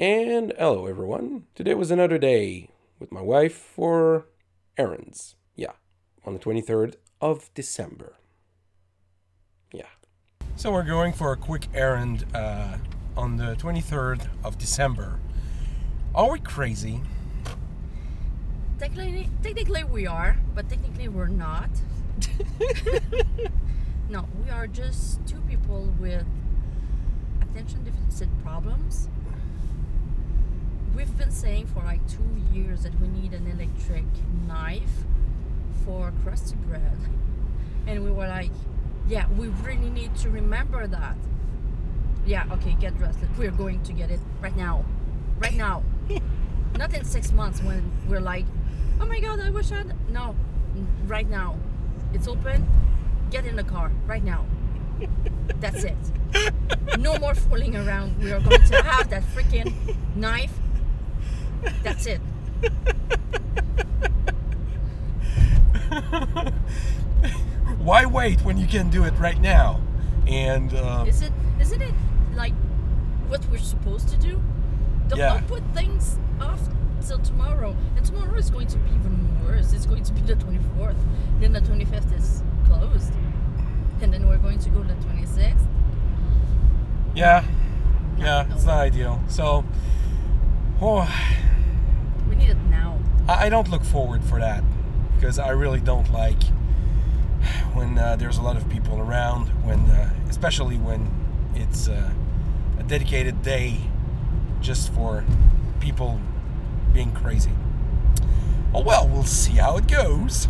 And hello, everyone. Today was another day with my wife for errands. Yeah, on the 23rd of December. Yeah. So we're going for a quick errand uh, on the 23rd of December. Are we crazy? Technically, technically we are, but technically we're not. no, we are just two people with attention deficit problems. We've been saying for like two years that we need an electric knife for crusty bread, and we were like, "Yeah, we really need to remember that." Yeah, okay, get dressed. We're going to get it right now, right now. Not in six months when we're like, "Oh my god, I wish I'd." No, right now. It's open. Get in the car right now. That's it. No more fooling around. We are going to have that freaking knife. That's it. Why wait when you can do it right now? And uh, Is it? Isn't it like what we're supposed to do? Don't, Yeah. don't put things off till tomorrow. And tomorrow is going to be even worse. It's going to be the 24th. Then the 25th is closed. And then we're going to go the 26th. yeah, yeah, no. it's not ideal. So, oh, it now. I don't look forward for that because I really don't like when uh, there's a lot of people around. When, uh, especially when it's uh, a dedicated day just for people being crazy. Oh well, we'll see how it goes.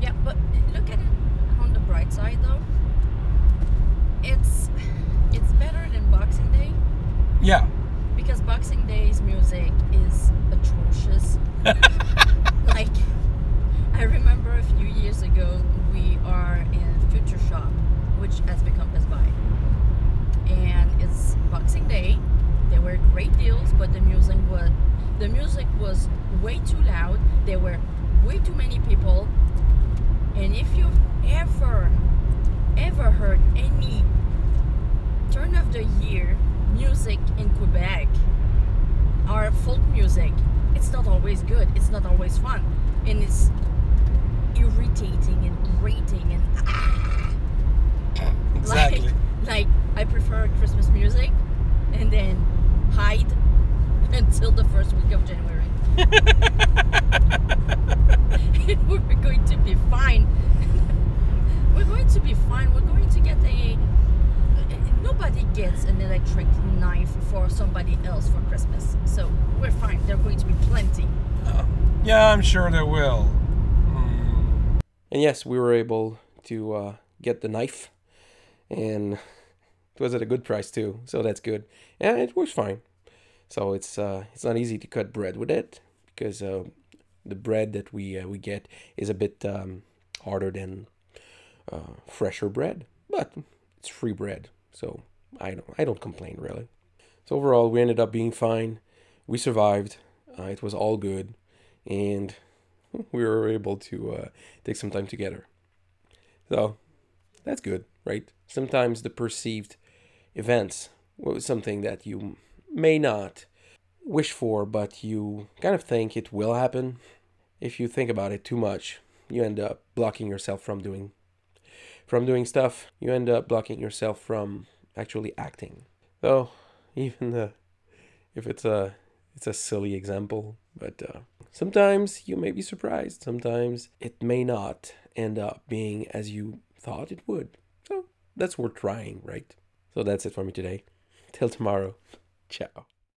Yeah, but look at it on the bright side though. It's it's better than Boxing Day Yeah, because Boxing Day's music is atrocious. like I remember a few years ago we are in Future Shop, which has become Best Buy. And it's Boxing Day. There were great deals, but the music was the music was way too loud. There were way too many people. And if you've ever ever heard any turn of the year music in Quebec or folk music, it's not always good. It's not always fun. And it's irritating and grating and ah. exactly. like, like I prefer Christmas music and then hide until the first week of January. and we're going to be fine. we're going to be fine. We're going to get a. Nobody gets an electric knife for somebody else for Christmas. So we're fine. There are going to be plenty. Yeah, I'm sure there will. Hmm. And yes, we were able to uh, get the knife, and it was at a good price too, so that's good. And it works fine. So it's uh, it's not easy to cut bread with it because uh, the bread that we uh, we get is a bit um, harder than uh, fresher bread, but it's free bread, so I don't I don't complain really. So overall, we ended up being fine. We survived. Uh, it was all good, and we were able to uh, take some time together. So that's good, right? Sometimes the perceived events was something that you may not wish for, but you kind of think it will happen. If you think about it too much, you end up blocking yourself from doing from doing stuff. You end up blocking yourself from actually acting. Though, even the if it's a it's a silly example, but uh, sometimes you may be surprised. Sometimes it may not end up being as you thought it would. So that's worth trying, right? So that's it for me today. Till tomorrow. Ciao.